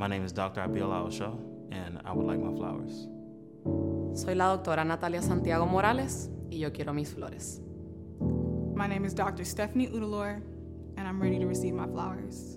My name is Dr. Abiola Oso, and I would like my flowers. Soy la doctora Natalia Santiago Morales y yo quiero mis flores. My name is Dr. Stephanie Udalor, and I'm ready to receive my flowers.